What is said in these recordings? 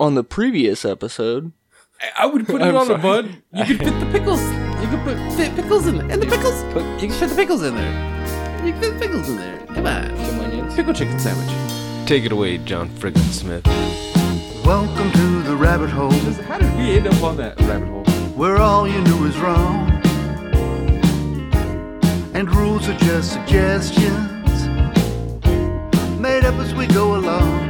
on the previous episode. I would put it I'm on sorry. a bun. You could fit the pickles. You could put fit pickles in and the pickles. Put, you can fit the pickles in there. You can fit the pickles in there. Come on. Some onions. Pickle chicken sandwich. Take it away, John Friggin Smith. Welcome to the rabbit hole, How did we end up on that rabbit hole? where all you knew is wrong. And rules are just suggestions, made up as we go along.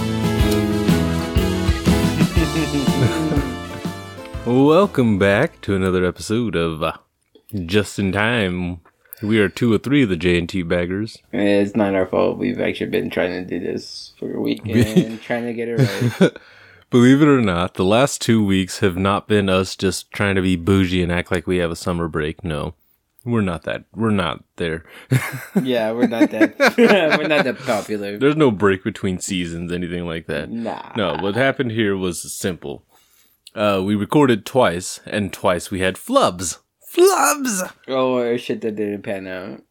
Welcome back to another episode of uh, Just in Time. We are two or three of the J and T baggers. It's not our fault. We've actually been trying to do this for a week and trying to get it right. Believe it or not, the last two weeks have not been us just trying to be bougie and act like we have a summer break. No, we're not that. We're not there. yeah, we're not that. we're not that popular. There's no break between seasons, anything like that. Nah. No, what happened here was simple. Uh, we recorded twice, and twice we had flubs. Flubs. Oh, shit that didn't pan out.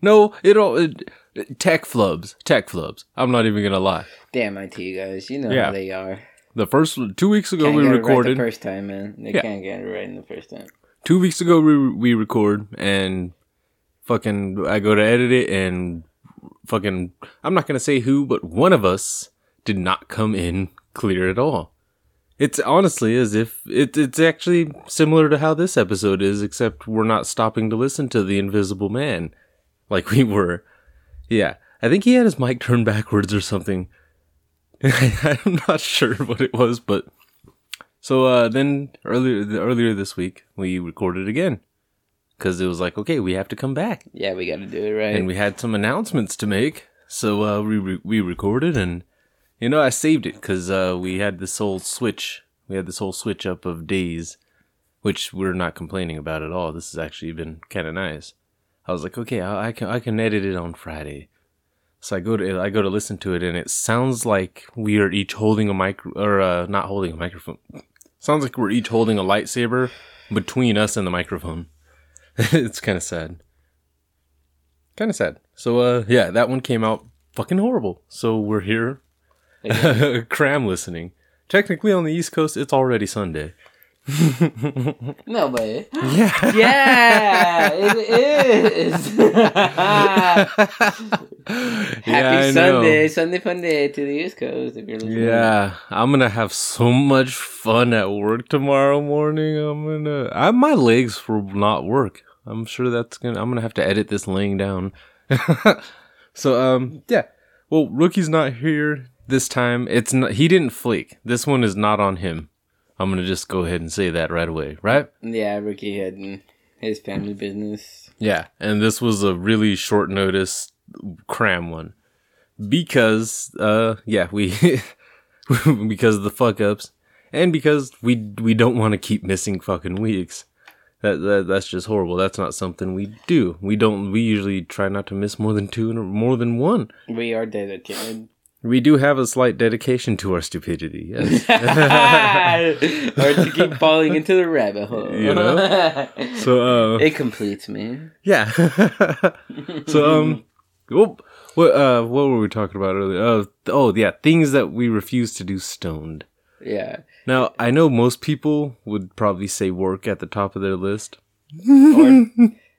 No, it all it, tech flubs. Tech flubs. I'm not even gonna lie. Damn IT you guys, you know Yeah. how they are. The first two weeks ago Can't we get recorded. it right the first time, man. They Yeah. can't get it right in the first time. two weeks ago we we record and fucking I go to edit it and fucking I'm not gonna say who, but one of us did not come in clear at all. It's honestly as if it, it's actually similar to how this episode is, except we're not stopping to listen to the Invisible Man like we were. Yeah, I think he had his mic turned backwards or something. I'm not sure what it was, but so uh, then earlier earlier this week we recorded again because it was like okay we have to come back Yeah, we gotta do it right. and we had some announcements to make. So uh, we re- we recorded and you know I saved it because uh, we had this whole switch we had this whole switch up of days, which we're not complaining about at all. This has actually been kind of nice. I was like okay I, I can I can edit it on Friday. So I go to I go to listen to it and it sounds like we are each holding a mic or uh, not holding a microphone. Sounds like we're each holding a lightsaber between us and the microphone. it's kind of sad. Kind of sad. So uh yeah, that one came out fucking horrible. So we're here cram listening. Technically on the East Coast it's already Sunday. no, but Yeah. yeah, it is. Happy I know. Sunday, Sunday fun day to the East Coast. If you're listening. Yeah, I'm gonna have so much fun at work tomorrow morning. I'm gonna, I, my legs will not work. I'm sure that's gonna. I'm gonna have to edit this laying down. so um, yeah. Well, rookie's not here this time. It's not. He didn't flake. This one is not on him. I'm gonna just go ahead and say that right away, right? Yeah, Ricky had his family business. Yeah, and this was a really short notice cram one because uh yeah, we because of the fuck ups and because we we don't want to keep missing fucking weeks. That, that that's just horrible. That's not something we do. We don't we usually try not to miss more than two or more than one. We are dedicated. We do have a slight dedication to our stupidity. Yes. or to keep falling into the rabbit hole. You know? so uh it completes me. Yeah. so um, well, what uh, what were we talking about earlier? Uh, oh yeah, things that we refuse to do stoned. Yeah. Now I know most people would probably say work at the top of their list. Or,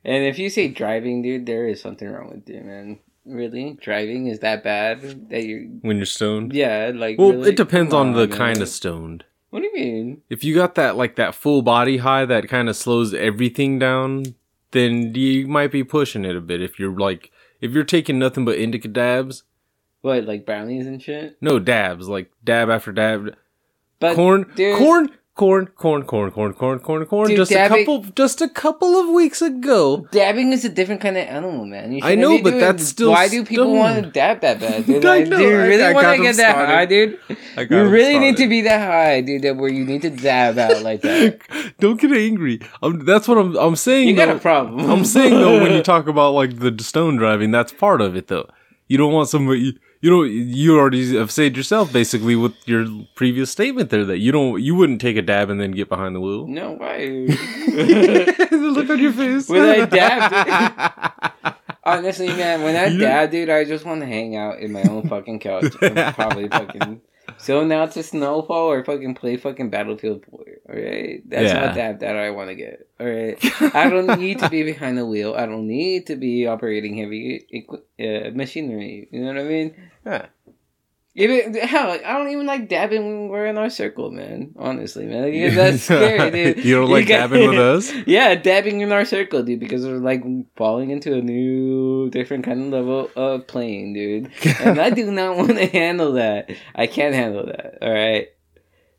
and if you say driving, dude, there is something wrong with you, man. Really, driving is that bad that you? When you're stoned. Yeah, like. Well, really? it depends Come on the man. kind of stoned. What do you mean? If you got that like that full body high that kind of slows everything down then you might be pushing it a bit. If you're like, if you're taking nothing but indica dabs, What, like brownies and shit? no dabs, like dab after dab, But corn, dude, corn, corn, corn, corn, corn, corn, corn, corn. Dude, just a couple, just a couple of weeks ago. Dabbing is a different kind of animal, man. You I know, but doing- that's still Why do people stoned. want to dab that bad, dude? I Like, know, do you really I want to get that high, dude? I got You really need to be that high, dude. That where you need to dab out like that. Don't get angry. I'm, that's what I'm. I'm saying. You got a problem. I'm saying though, when you talk about like the stone driving, that's part of it though. You don't want somebody. You know, you already have said yourself basically with your previous statement there that you don't, you wouldn't take a dab and then get behind the wheel. no, why? the look on your face. When I dab, Honestly, man, when I You- dab, dude, I just want to hang out in my own fucking couch and probably fucking so now to snowfall or fucking play fucking Battlefield 4. Alright? That's Yeah. how dab that I want to get. Alright? I don't need to be behind the wheel. I don't need to be operating heavy uh, machinery. You know what I mean? Yeah. Even hell, I don't even like dabbing when we're in our circle, man. Honestly, man, Like, that's scary, dude. You don't like got- dabbing with us? Yeah, dabbing in our circle, dude, because we're like falling into a new, different kind of level of playing, dude. And I do not want to handle that. I can't handle that. All right.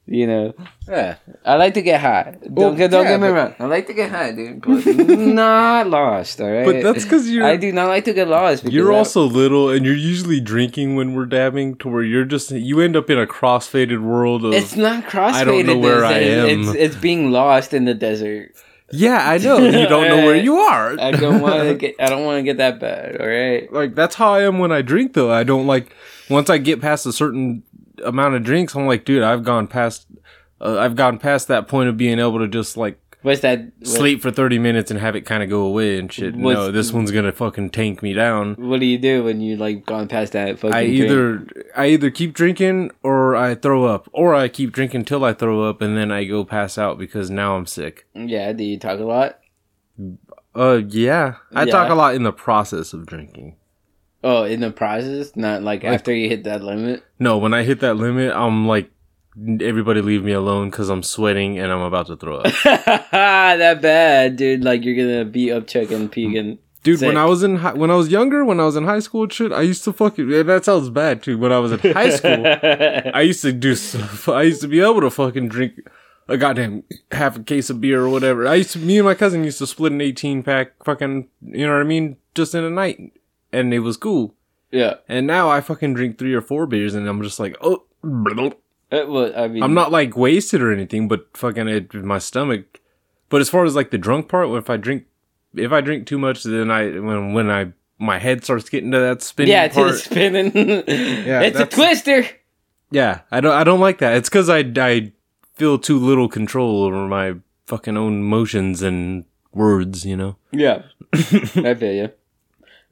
You know, Yeah. I like to get high. Don't Well, get don't yeah, get me wrong. I like to get high, dude, but not lost. All right. But that's because you're. I do not like to get lost. Because You're I- also little, and you're usually drinking when we're dabbing, to where you're just you end up in a crossfaded world of. It's not crossfaded. I don't know where I am. It's, it's being lost in the desert. yeah, I know you don't know where you are. I don't want to get. I don't want to get that bad. All right. like that's how I am when I drink though. I don't like once I get past a certain amount of drinks, I'm like, dude, I've gone past uh, I've gone past that point of being able to just like What's that? what- sleep for 30 minutes and have it kind of go away and shit. What's- no, this one's to fucking tank me down. What do you do when you like gone past that fucking? I drink? either I either keep drinking or I throw up or I keep drinking till I throw up and then I go pass out because now I'm sick. Yeah. Do you talk a lot? Uh yeah, I Yeah. talk a lot in the process of drinking. Oh, in the process, not like, Like- after you hit that limit. No, when I hit that limit, I'm like everybody leave me alone cuz I'm sweating and I'm about to throw up. that bad, dude. Like you're gonna be up checking, peeking. Dude, Sick. when I was in hi- when I was younger, when I was in high school, shit, I used to fucking. That sounds bad too. When I was in high school, I used to do. I used to be able to fucking drink a goddamn half a case of beer or whatever. I used to. Me and my cousin used to split an eighteen pack. Fucking, you know what I mean? Just in a night, and it was cool. yeah. And now I fucking drink three or four beers, and I'm just like, oh. Uh, it was, I mean, I'm not like wasted or anything, but fucking it, my stomach. But as far as like the drunk part, if I drink, if I drink too much, then I when when I my head starts getting to that spinning Yeah, the part. spinning. it's a twister. yeah, I don't I don't like that. It's because I I feel too little control over my fucking own motions and words. You know. Yeah, I feel you.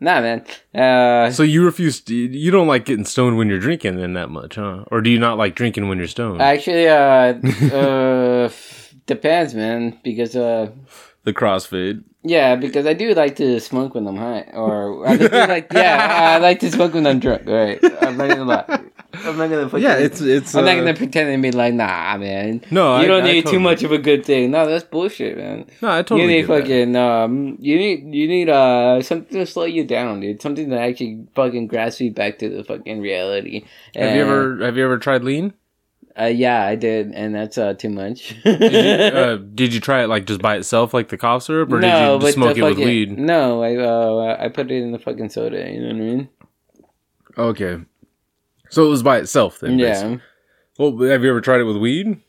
Nah, man. Uh, So you refuse. To, you don't like getting stoned when you're drinking then that much, huh? Or do you not like drinking when you're stoned? actually, uh, uh, depends, man. Because uh, the crossfade. Yeah, because I do like to smoke when I'm high, or I do like yeah, I like to smoke when I'm drunk. Right, I'm not gonna lie. I'm not gonna. Fucking, Yeah, it's it's. I'm not uh, gonna pretend and be like, nah, man. No, you don't I need totally- too much of a good thing. No, that's bullshit, man. No, I totally you need get that. fucking um, you need you need uh something to slow you down, dude. Something that actually fucking grasps you back to the fucking reality. Have you ever have you ever tried lean? Uh, yeah, I did, and that's uh too much. Did you, uh, did you try it like just by itself, like the cough syrup, or did you smoke it with weed? No, I uh I put it in the fucking soda. You know what I mean? Okay, so it was by itself then. basically. Yeah. Well, have you ever tried it with weed?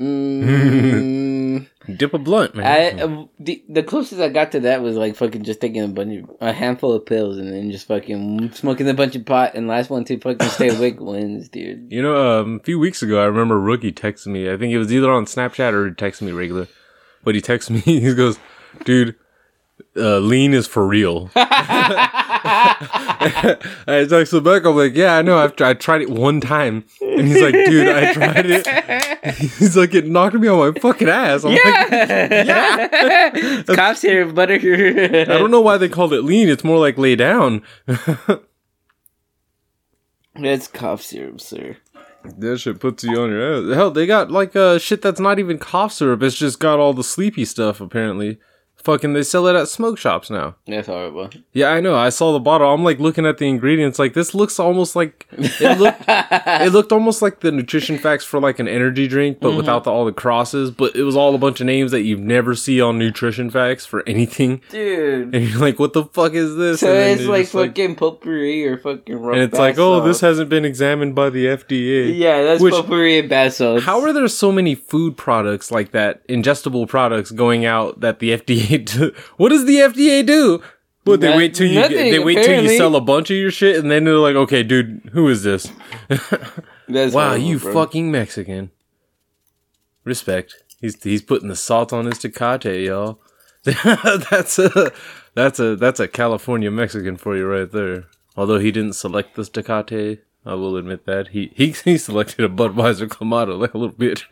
Mm, Dip a blunt, I man. uh, the, the closest I got to that was like fucking just taking a bunch of a handful of pills and then just fucking smoking a bunch of pot and last one to fucking stay awake wins, dude. you know, um, a few weeks ago, I remember Rookie texted me. I think it was either on Snapchat or he texted me regular. But he texted me. He goes, "Dude, uh, lean is for real." I text him back. I'm like, "Yeah, I know. I've I tried it one time." And he's like, "Dude, I tried it." He's like, "It knocked me on my fucking ass." I'm like, yeah, cough syrup, butter. I don't know why they called it lean. It's more like lay down. It's cough syrup, sir. that shit puts you on your ass. Hell, they got like uh shit that's not even cough syrup. It's just got all the sleepy stuff apparently. Fucking, they sell it at smoke shops now. That's horrible. Yeah, I know. I saw the bottle. I'm like looking at the ingredients. Like this looks almost like it looked. it looked almost like the nutrition facts for like an energy drink, Mm-hmm. but without the, all the crosses. But it was all a bunch of names that you never see on nutrition facts for anything. Dude. And you're like, what the fuck is this? So and it's like fucking potpourri or fucking and it's like, oh, this hasn't been examined by the FDA. Yeah, that's Which- potpourri and bath salts. How are there so many food products like that, ingestible products going out that the FDA do? What does the FDA do? What they Not- wait till you get, nothing, they wait till you apparently. sell a bunch of your shit and then they're like, okay, dude, who is this? That's wow, horrible, you bro. fucking Mexican. Respect. He's he's putting the salt on his Tecate, y'all. that's a that's a that's a California Mexican for you right there. Although he didn't select this Tecate, I will admit that he he, he selected a Budweiser Clamato like a little bit.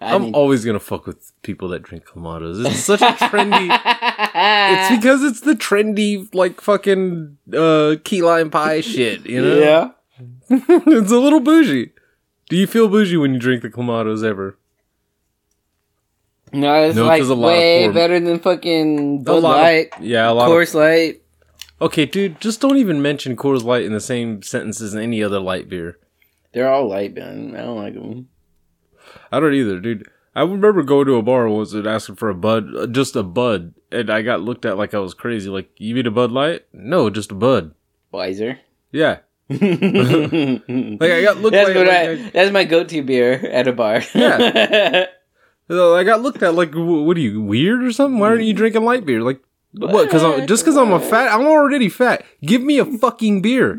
I I'm need- always gonna fuck with people that drink clamatos. It's such a trendy. it's because it's the trendy like fucking uh key lime pie shit. You know? Yeah. it's a little bougie. Do you feel bougie when you drink the clamatos ever? No, it's No, like 'cause a lot of way better than fucking Bud lot of- Light, yeah, a lot. Of, Coors Light. okay, dude, just don't even mention Coors Light in the same sentence as any other light beer. They're all light, man. I don't like them. I don't either, dude. I remember going to a bar once and asking for a Bud, uh, just a Bud, and I got looked at like I was crazy. Like, you mean a Bud Light? No, just a Bud. Wiser. Yeah. that's Like I got looked like, what like, I, that's my go-to beer at a bar. Yeah. I, I got looked at like, what are you weird or something? Why aren't you drinking light beer? Like, what? Because I'm just because I'm a fat, I'm already fat. Give me a fucking beer,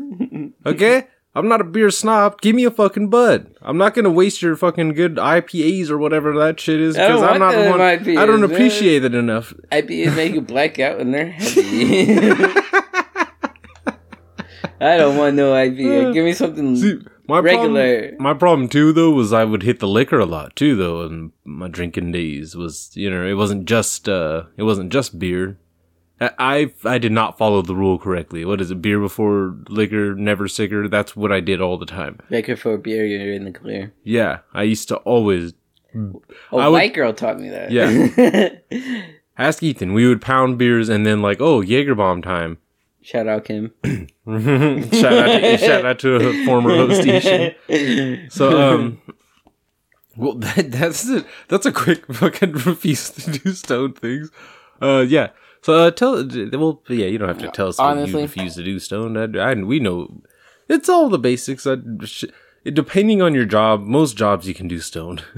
okay? I'm not a beer snob. Give me a fucking Bud. I'm not gonna waste your fucking good IPAs or whatever that shit is because I'm not the one. IPAs, I don't man. appreciate it enough. IPAs make you black out and they're heavy. I don't want no IPA. Give me something. See, my Regular. Problem, my problem too, though, was I would hit the liquor a lot too, though, and my drinking days was, you know, it wasn't just, uh, it wasn't just beer. I, I, I did not follow the rule correctly. What is it? Beer before liquor, never sicker. That's what I did all the time. Liquor for beer, you're in the clear. Yeah, I used to always Oh, I would- white girl taught me that. Yeah. ask Ethan. We would pound beers and then like, oh, Jaeger bomb time. Shout out Kim. shout out to shout out to a former host Ishan. So um well that, that's it. That's a quick fucking refuse to do stone things. Uh yeah. So uh, tell well yeah, you don't have to tell us what you Honestly. refuse to do stone. I, I we know it's all the basics. I, sh- depending on your job, most jobs you can do stoned.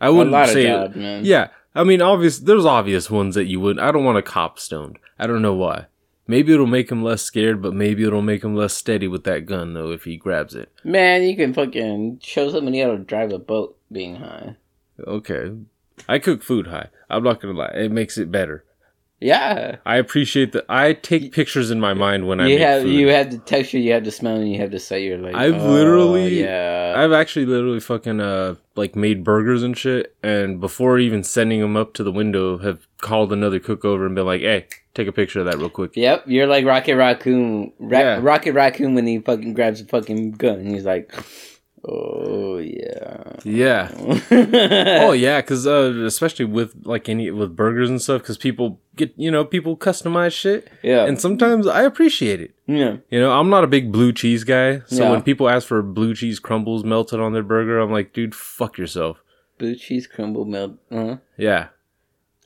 I A wouldn't say man. yeah. I mean, obvious. There's obvious ones that you wouldn't. I don't want a cop stoned. I don't know why. Maybe it'll make him less scared, but maybe it'll make him less steady with that gun though if he grabs it. Man, you can fucking show somebody how to drive a boat being high. Okay. I cook food high. I'm not gonna lie. It makes it better. Yeah. I appreciate that. I take pictures in my mind when I you have food. you have the texture, you have the smell, and you have the sight. You're like, I've oh, literally- yeah. I've actually literally fucking uh like made burgers and shit, and before even sending them up to the window, have called another cook over and been like, "Hey, take a picture of that real quick." Yep, you're like Rocket Raccoon. Ra- Yeah. Rocket Raccoon when he fucking grabs a fucking gun. He's like, oh yeah. Yeah. Oh yeah, because uh, especially with like any with burgers and stuff, because people get you know people customize shit, yeah. and sometimes I appreciate it. yeah. You know, I'm not a big blue cheese guy, so Yeah. when people ask for blue cheese crumbles melted on their burger, I'm like, dude, fuck yourself. Blue cheese crumble melt. Uh-huh. Yeah,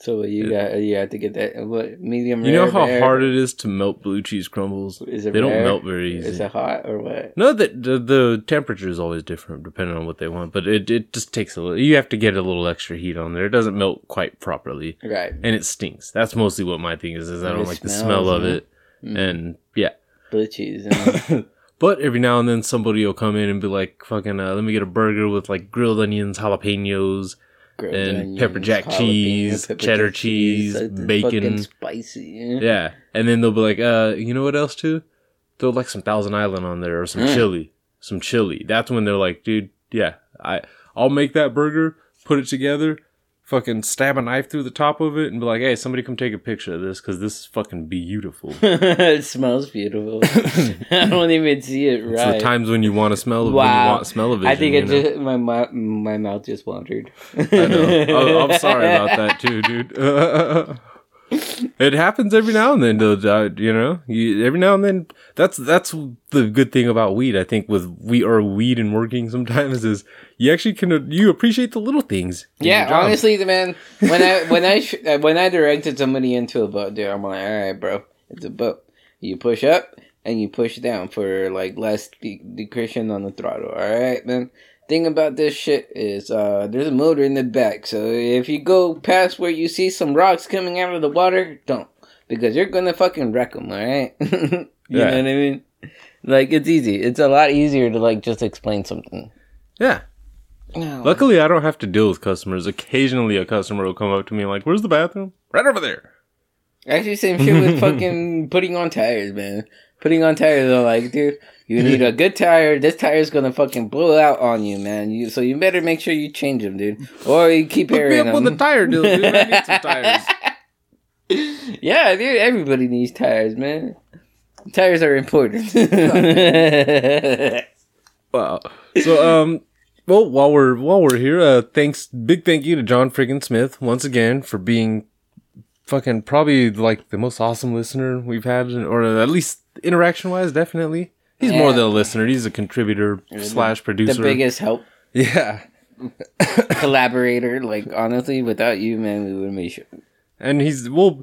So you got? You have to get that. What medium? you know how rare? hard it is to melt blue cheese crumbles. Is it they don't melt very easy. Is it hot or what? No, that the, the temperature is always different depending on what they want, but it it just takes a little. You have to get a little extra heat on there. It doesn't melt quite properly. Right. and it stinks. That's mostly what my thing is. Is I don't it like the smell of it, and yeah. Blue cheese. But every now and then somebody will come in and be like, "Fucking, uh, let me get a burger with like grilled onions, jalapenos, grilled And onions, pepper jack jalapeno, cheese, pepper cheddar jack cheese, something bacon. fucking spicy. yeah." And then they'll be like, "Uh, you know what else too? Throw like some Thousand Island on there or some Mm. chili, some chili." That's when they're like, "Dude, yeah, I I'll make that burger, put it together." Fucking stab a knife through the top of it and be like, "Hey, somebody come take a picture of this because this is fucking beautiful." it smells beautiful. I don't even see it It's right. the times when you want to smell when you Wow. want smell of it. I think it know? just my mou- my mouth just wandered. I know. Oh, I'm sorry about that too, dude. It happens every now and then, uh, You know, you, every now and then. That's that's the good thing about weed. I think with we or weed and working sometimes is you actually can you appreciate the little things. Yeah, honestly, the man when I when I uh, when I directed somebody into a boat, dude, I'm like, all right, bro, it's a boat. You push up and you push down for like less de- decretion on the throttle. All right, man. Thing about this shit is, uh, there's a motor in the back, so if you go past where you see some rocks coming out of the water, don't because you're gonna fucking wreck them. All right, you Yeah. know what I mean? Like it's easy. It's a lot easier to like just explain something. yeah. No. Luckily, I don't have to deal with customers. Occasionally, a customer will come up to me like, "Where's the bathroom?" Right over there. Actually, same shit with fucking putting on tires, man. Putting on tires, they're like, dude, you need a good tire. This tire's gonna fucking blow out on you, man. You so you better make sure you change them, dude, or you keep Hook me airing up with a tire deal, dude. I need some tires. yeah, dude, everybody needs tires, man. Tires are important. Wow. So um well while we're while we're here, uh thanks big thank you to John friggin' Smith once again for being fucking probably like the most awesome listener we've had or at least interaction wise, definitely. He's more than a listener, he's a contributor slash producer. the biggest help yeah. collaborator. Like honestly, without you, man, we would make sure. And he's well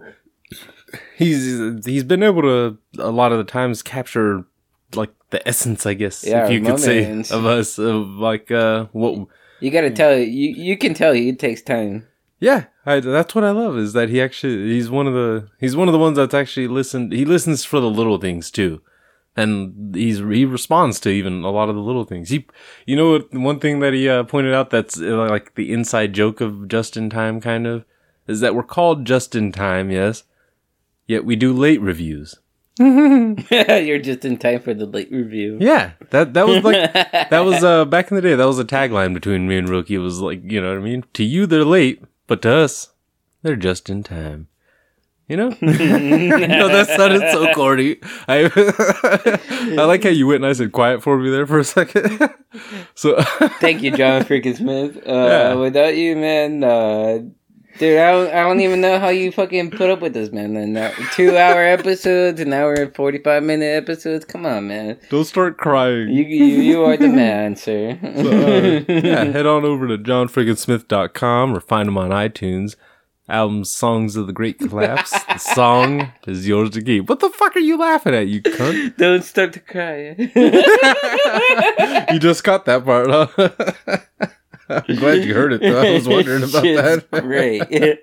he's he's been able to a lot of the times capture like the essence, I guess, Yeah, if you could say of us of like uh what You gotta tell you, you can tell he takes time. Yeah, I, that's what I love is that he actually he's one of the he's one of the ones that's actually listened. He listens for the little things too, and he's he responds to even a lot of the little things. He, you know, what one thing that he uh, pointed out that's uh, like the inside joke of just in time kind of is that we're called just in time, yes, yet we do late reviews. You're just in time for the late review. Yeah, that that was like that was uh back in the day. That was a tagline between me and Rookie. It was like you know what I mean. To you, they're late, but to us, they're just in time. You know? no, that sounded so corny. I I like how you went nice and quiet for me there for a second. so Thank you, John freaking Smith. Uh, Yeah. Without you, man, uh, dude, I don't, I don't even know how you fucking put up with this, man. And uh, two hour episodes, an hour and forty five minute episodes. Come on, man. don't start crying. You you, you are the man, sir. So, uh, yeah, head on over to johnfrigginsmith.com or find him on iTunes. Album Songs of the Great Collapse. the song is yours to keep. What the fuck are you laughing at, you cunt? Don't start to cry. you just caught that part, huh? I'm glad you heard it, though. I was wondering about that. Great.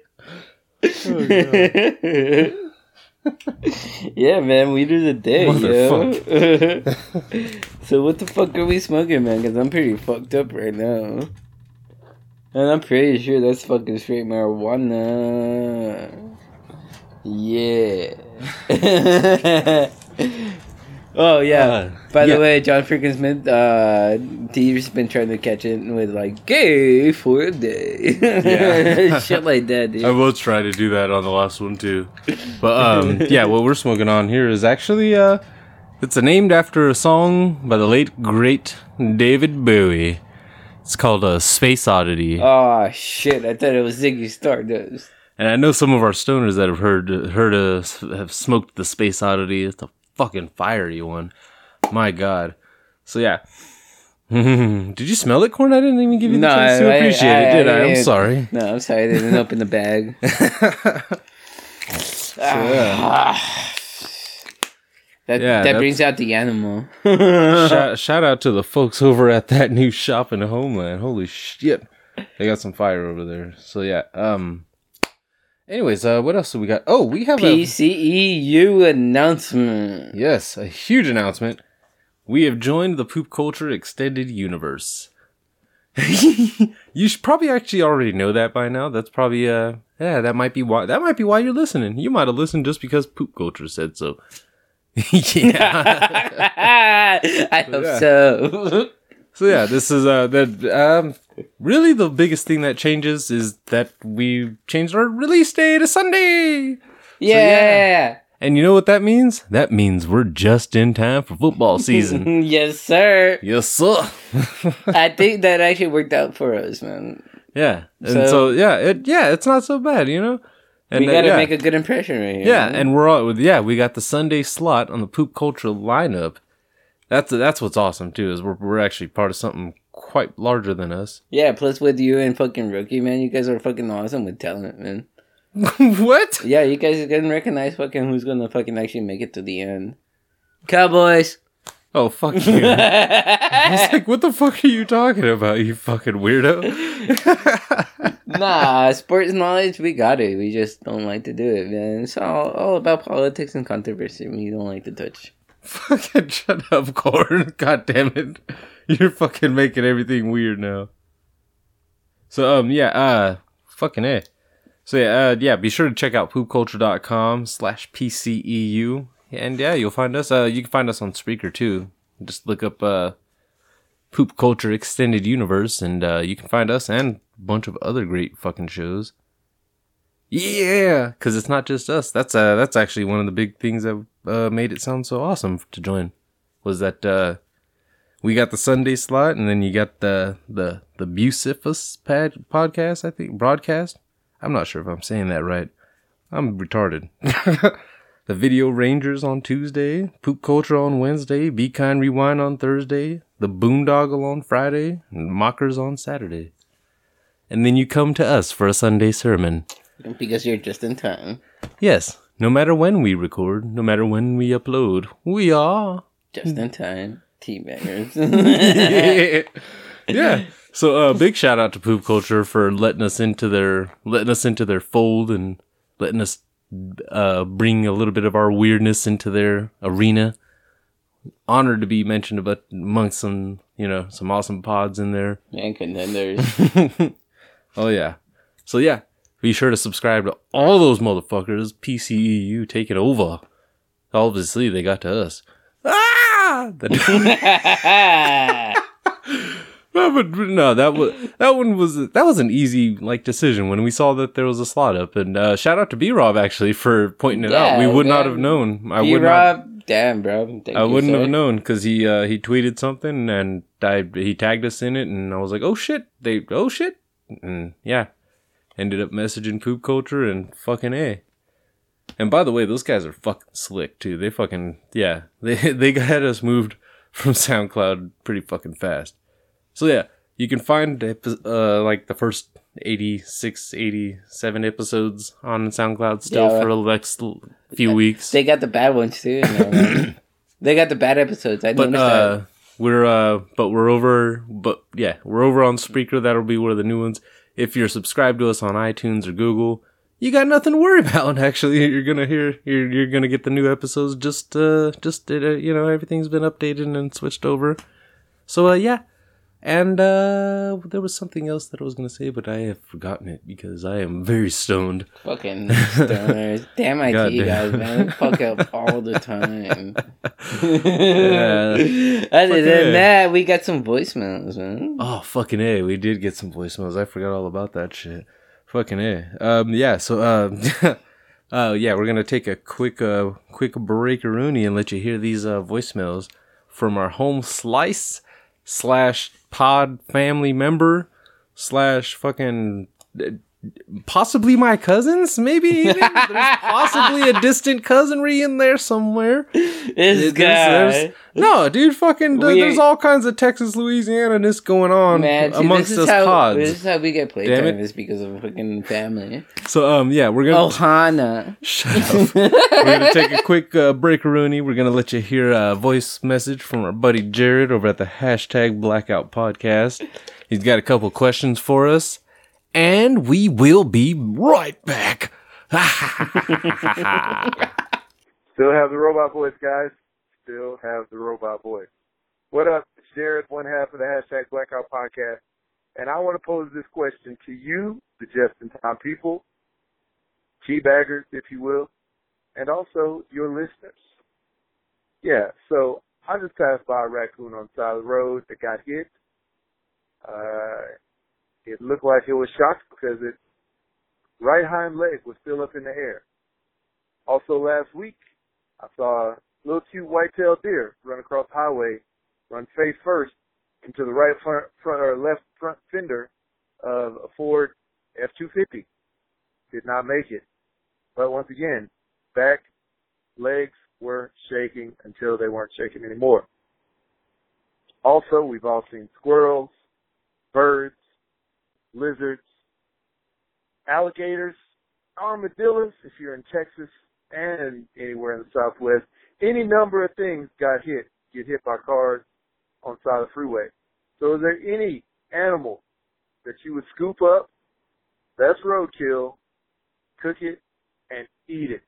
yeah, man, we do the day, yo. so what the fuck are we smoking, man? Because I'm pretty fucked up right now, and I'm pretty sure that's fucking straight marijuana. Yeah. oh yeah. Uh, By yeah. the way, John freaking Smith, uh, Dee's been trying to catch it with like gay for a day, Yeah. shit like that, dude. I will try to do that on the last one, too. But, um, yeah, what we're smoking on here is actually, uh, it's named after a song by the late, great David Bowie. It's called, uh, Space Oddity. Oh shit! I thought it was Ziggy Stardust. And I know some of our stoners that have heard heard us have smoked the Space Oddity. It's a fucking fiery one. My God. So yeah. did you smell it, Corn? I didn't even give you the No, chance to I- appreciate I- it, did I I? I'm didn't. sorry. No, I'm sorry, they didn't open the bag. Ah. That Yeah, that brings out the animal. shout, shout out to the folks over at that new shop in Homeland. Holy shit. They got some fire over there. So yeah. Um anyways, uh what else do we got? Oh, we have a PCEU announcement. Yes, a huge announcement. We have joined the Poop Culture Extended Universe. you should probably actually already know that by now. That's probably uh yeah, that might be why that might be why you're listening. You might have listened just because Poop Culture said so. yeah. I hope Yeah. so. So yeah, this is uh that um really the biggest thing that changes is that we changed our release day to Sunday. Yeah. And you know what that means? That means we're just in time for football season. yes, sir. yes, sir. I think that actually worked out for us, man. yeah. And So- so, yeah, it yeah, it's not so bad, you know. And we uh, gotta yeah. make a good impression right here. Yeah, and we're all yeah, we got the Sunday slot on the poop culture lineup. That's that's what's awesome too is we're we're actually part of something quite larger than us. yeah. Plus, with you and fucking rookie, man, you guys are fucking awesome with talent, man. what? Yeah, you guys can recognize fucking who's gonna fucking actually make it to the end. Cowboys. Oh fuck you! I was like, what the fuck are you talking about, you fucking weirdo? nah, sports knowledge, we got it. We just don't like to do it, man. It's all, all about politics and controversy. We don't like to touch. fucking shut up, Corn. God damn it. You're fucking making everything weird now. So um yeah, uh fucking A. So yeah, uh yeah, be sure to check out poopculture.com slash PCEU. And yeah, you'll find us uh you can find us on Spreaker too. Just look up uh Poop Culture Extended Universe and uh you can find us and a bunch of other great fucking shows. Yeah, because it's not just us. That's uh that's actually one of the big things that uh, made it sound so awesome to join. Was that uh we got the Sunday slot, and then you got the the the Bucifus pad podcast. I think broadcast. I'm not sure if I'm saying that right. I'm retarded. the Video Rangers on Tuesday, Poop Culture on Wednesday, Be Kind Rewind on Thursday, The Boondoggle on Friday, and Mockers on Saturday. And then you come to us for a Sunday sermon. Because you're just in time. Yes, no matter when we record, no matter when we upload, we are. Just in time. Teabaggers. yeah. yeah. So uh big shout out to Poop Culture for letting us into their letting us into their fold and letting us uh bring a little bit of our weirdness into their arena. Honored to be mentioned about amongst some, you know, some awesome pods in there. and contenders. Oh yeah. So yeah, be sure to subscribe to all those motherfuckers. PCEU taking over. Obviously, they got to us. Ah! No, but no, that was that one was that was an easy like decision when we saw that there was a slot up, and uh, shout out to B Rob actually for pointing it out. We Yeah, would not have known. I would not. Damn, bro. Thank I wouldn't sir. have known because he uh, he tweeted something and I, he tagged us in it, and I was like, oh shit, they oh shit, and yeah, ended up messaging poop culture and fucking a. And by the way, those guys are fucking slick too. They fucking yeah, they they got us moved from SoundCloud pretty fucking fast. So yeah, you can find uh like the first 86, 87 episodes on SoundCloud still Yeah, for the next few weeks. They got the bad ones too. you they got the bad episodes. I but noticed uh that. we're uh but we're over but yeah we're over on Spreaker that'll be one of the new ones if you're subscribed to us on iTunes or Google you got nothing to worry about actually you're gonna hear you're, you're gonna get the new episodes just uh just uh, you know everything's been updated and switched over so uh yeah and uh there was something else that I was gonna say but I have forgotten it because I am very stoned Fucking stoners. Damn IT Goddamn. guys, man. Fuck up all the time. Yeah. Other than yeah. that, we got some voicemails, man. Oh fucking a! We did get some voicemails. I forgot all about that shit. Fucking a. Um, yeah. So, um, uh, yeah, we're gonna take a quick, uh, quick breakaroonie and let you hear these uh voicemails from our home slice slash pod family member slash fucking. Possibly my cousins, maybe even. There's possibly a distant cousinry in there somewhere. This guy. there's- no, dude, fucking, We- there's all kinds of Texas, Louisiana ness going on Man, see, amongst this is us how pods. this is how we get Damn playtime is because of fucking family. So, um, yeah, we're gonna Ohana. shut up. we're gonna take a quick uh, break, Rooney. We're gonna let you hear a voice message from our buddy Jared over at the hashtag Blackout Podcast. He's got a couple questions for us, and we will be right back. Still have the robot voice, guys. Still have the robot voice. What up? It's Jared, one half of the hashtag Blackout Podcast. And I want to pose this question to you, the Just in Time people, G-baggers, if you will, and also your listeners. Yeah, so I just passed by a raccoon on the side of the road that got hit. Uh, It looked like it was shocked because its right hind leg was still up in the air. Also last week, I saw a little cute white-tailed deer run across the highway, run face first into the right front, front or left front fender of a Ford F-250. Did not make it. But once again, back, legs were shaking until they weren't shaking anymore. Also, we've all seen squirrels, birds, lizards, alligators, armadillos if you're in Texas and anywhere in the Southwest. Any number of things got hit, get hit by cars on the side of the freeway. So is there any animal that you would scoop up, that's roadkill, cook it, and eat it?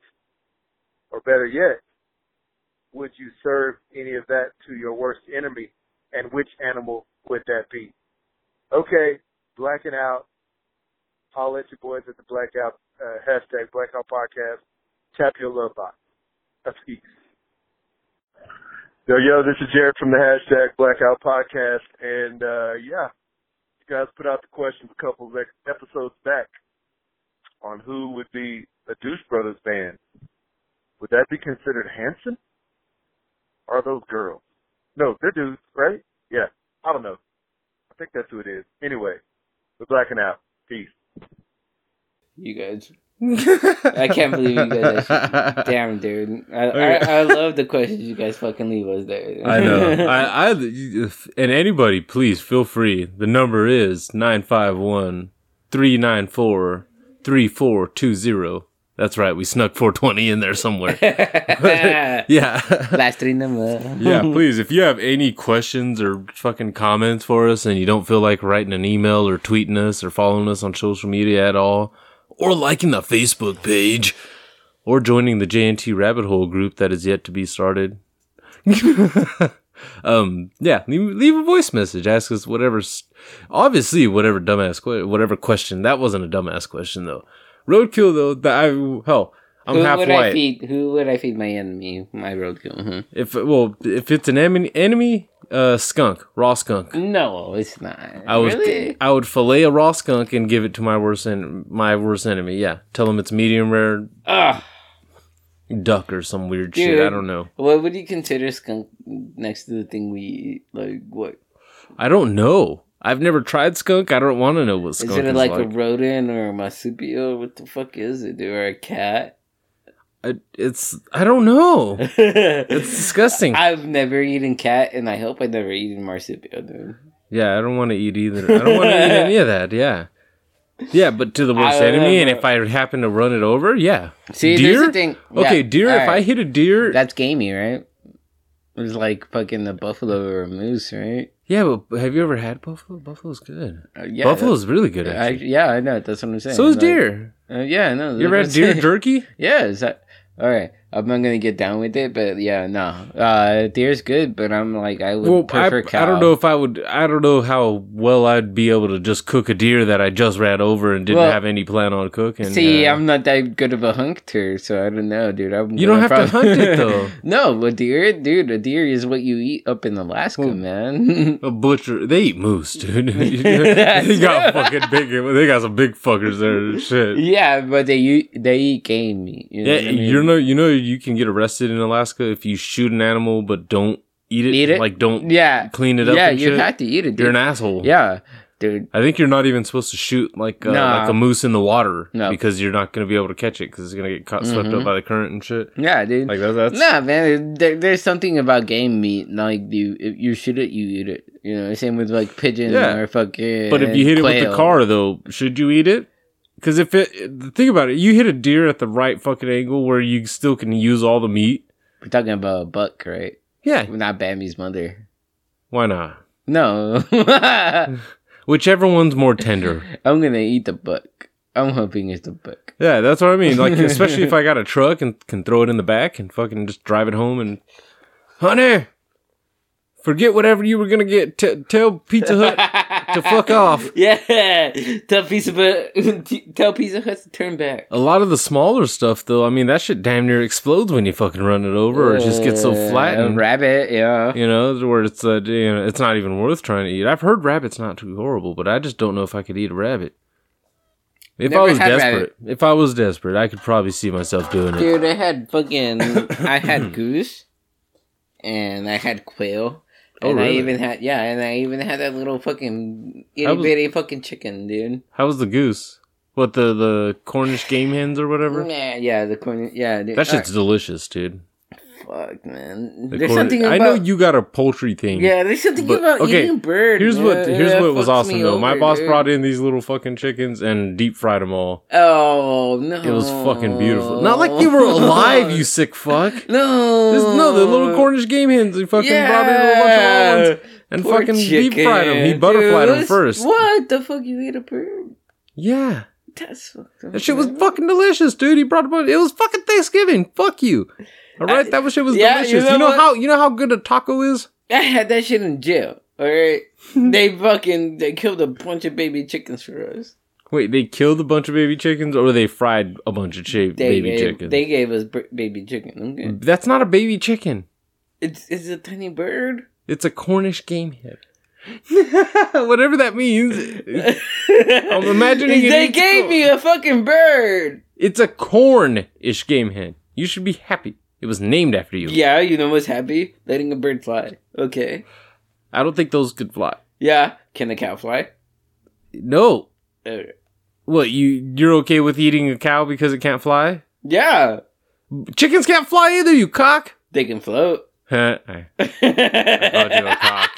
Or better yet, would you serve any of that to your worst enemy? And which animal would that be? Okay, blacking out. At your boys at the blackout, uh, hashtag blackout podcast. Tap your love box. Peace. Yo, yo, this is Jared from the hashtag blackout podcast. And, uh, yeah, you guys put out the question a couple of episodes back on who would be a Douche Brothers band. Would that be considered Hanson? Are those girls? No, they're dudes, right? Yeah. I don't know. I think that's who it is. Anyway, we're blacking out. Peace. You guys. I can't believe you guys. Actually, damn, dude. I, I, I love the questions you guys fucking leave us there. I know. I, I, and anybody, please feel free. The number is 951 394 3420. That's right. We snuck 420 in there somewhere. yeah. Last three number. yeah, please. If you have any questions or fucking comments for us and you don't feel like writing an email or tweeting us or following us on social media at all, or liking the Facebook page, or joining the JNT Rabbit Hole group that is yet to be started, um, yeah, leave, leave a voice message. Ask us whatever, obviously, whatever dumbass, whatever question. That wasn't a dumbass question, though. Roadkill though, that I hell, I'm who half would white. I feed? Who would I feed my enemy? My roadkill. huh If well, if it's an enemy, enemy, uh, skunk, raw skunk. No, it's not. I would really. I would fillet a raw skunk and give it to my worst en- my worst enemy. Yeah, tell him it's medium rare Ugh. duck or some weird shit. I don't know. What would you consider skunk next to the thing we eat? Like what? I don't know. I've never tried skunk. I don't want to know what skunk is, Is it like, like. a rodent or a marsupial? What the fuck is it, dude? Or a cat? I- it's I don't know. It's disgusting. I've never eaten cat, and I hope I never eaten marsupial, dude. Yeah, I don't want to eat either. I don't want to eat any of that. Yeah. Yeah, but to the worst enemy, and if I happen to run it over, yeah. See, deer. there's the thing. Okay, deer. If I hit a deer, that's gamey, right? It's like fucking the buffalo or a moose, right? yeah. But have you ever had buffalo? Buffalo's good. Uh, yeah, Buffalo's really good. I, yeah, I know. That's what I'm saying. so is Like, deer. Uh, yeah, I know. You ever had deer jerky? Yeah, is that all right? I'm not gonna get down with it, but yeah, no. Uh, deer's good, but I'm like, I would Well, I, prefer cow. I don't know if I would. I don't know how well I'd be able to just cook a deer that I just ran over and didn't Well, have any plan on cooking. See, uh, I'm not that good of a hunter, so I don't know, dude. I'm You don't have to hunt it, though. no, a deer, dude, a deer is what you eat up in Alaska, Well, man. a butcher. They eat moose, dude. They got fucking big. They got some big fuckers there. and Shit. yeah, but they eat they eat game meat. You know Yeah, I mean? you know, you know, you can get arrested in Alaska if you shoot an animal but don't eat it. Eat it? Like don't yeah, clean it up. yeah, you shit. have to eat it. Dude. You're an asshole. yeah, dude. I think you're not even supposed to shoot like uh, Nah. like a moose in the water No. because you're not going to be able to catch it because it's going to get caught swept Mhm. up by the current and shit. Yeah, dude. Like that, that's Nah, man. There, there's something about game meat. Like you, if you shoot it, you eat it. You know, same with like pigeon Yeah. or fucking. But if you hit it with quail. the car though, should you eat it? Because if it, think about it, you hit a deer at the right fucking angle where you still can use all the meat. we're talking about a buck, right? Yeah, Not Bambi's mother. why not? No, Whichever one's more tender. I'm gonna eat the buck. I'm hoping it's the buck. Yeah, that's what I mean. Like, especially if I got a truck and can throw it in the back and fucking just drive it home and, honey, Forget whatever you were gonna get. T- tell Pizza Hut to fuck off. Yeah, tell Pizza Hut, tell Pizza Hut to turn back. A lot of the smaller stuff, though, I mean, that shit damn near explodes when you fucking run it over, or it just gets so Uh, flattened. rabbit, yeah. You know, where it's uh, you know, it's not even worth trying to eat. I've heard rabbit's not too horrible, but I just don't know if I could eat a rabbit. If Never I was desperate, rabbit. if I was desperate, I could probably see myself doing it. Dude, I had fucking, I had goose, and I had quail, Oh, and I even had yeah, and I even had that little fucking itty was- bitty fucking chicken, dude. How was the goose? What the the Cornish game hens or whatever? Yeah, yeah, the corn, yeah, dude. That shit's uh, delicious, dude. Fuck, man. The There's something about I know you got a poultry thing. yeah, there's something But, about okay, eating bird. Here's what here's what was awesome me though. My boss dude. brought in these little fucking chickens and deep fried them all. Oh no! It was fucking beautiful. Not like you were alive, you sick fuck. No, Just, no, the little Cornish game hens. He fucking brought in a bunch of ones and Poor fucking deep fried them. He butterflied them first. What the fuck? You ate a bird? Yeah, That's fucked up. that shit was fucking delicious, dude. He brought a bunch. It was fucking Thanksgiving. Fuck you. All right, I- that was shit was yeah, you delicious. You know know, how you know how good a taco is. I had that shit in jail. All right, they fucking they killed a bunch of baby chickens for us. Wait, they killed a bunch of baby chickens, or they fried a bunch of cha- They baby gave, chickens? They gave us b- baby chicken. Okay, That's not a baby chicken. it's it's a tiny bird. It's a Cornish game hen. Whatever that means. I'm imagining they gave corn. me a fucking bird. It's a corn-ish game hen. You should be happy. It was named after you. Yeah, you know what's happy? Letting a bird fly. Okay. I don't think those could fly. Yeah. Can a cow fly? No. Uh, What, you you're okay with eating a cow because it can't fly? yeah. Chickens can't fly either, you cock. They can float. Huh, I thought you a cock.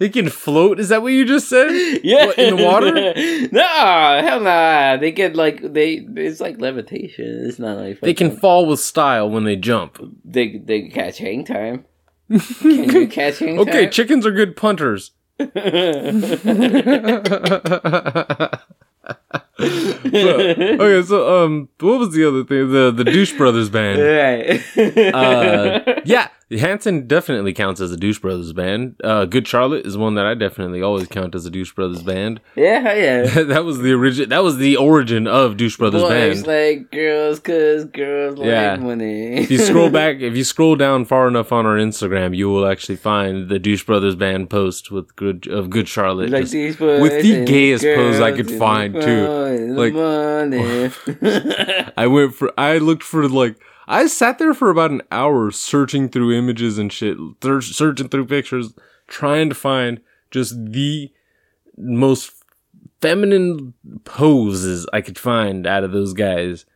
They can float? Is that what you just said? Yeah. What, in the water? no, hell nah. They get like they. It's like levitation. It's not like They can fall with style when they jump. They they can catch hang time. Can you catch hang Okay, time? chickens are good punters. Okay, so um, what was the other thing? The the Douche Brothers band. right. Uh, yeah, Hanson definitely counts as a Douche Brothers band. Uh, Good Charlotte is one that I definitely always count as a Douche Brothers band. yeah, yeah. that was the origin. That was the origin of Douche Brothers Boys band. like girls, cause girls Yeah. like money. if you scroll back, if you scroll down far enough on our Instagram, you will actually find the Douche Brothers band post with good of Good Charlotte. like with the gayest pose I could find, too. Like- money. I went for I looked for like I sat there for about an hour searching through images and shit, thir- searching through pictures, trying to find just the most feminine poses I could find out of those guys.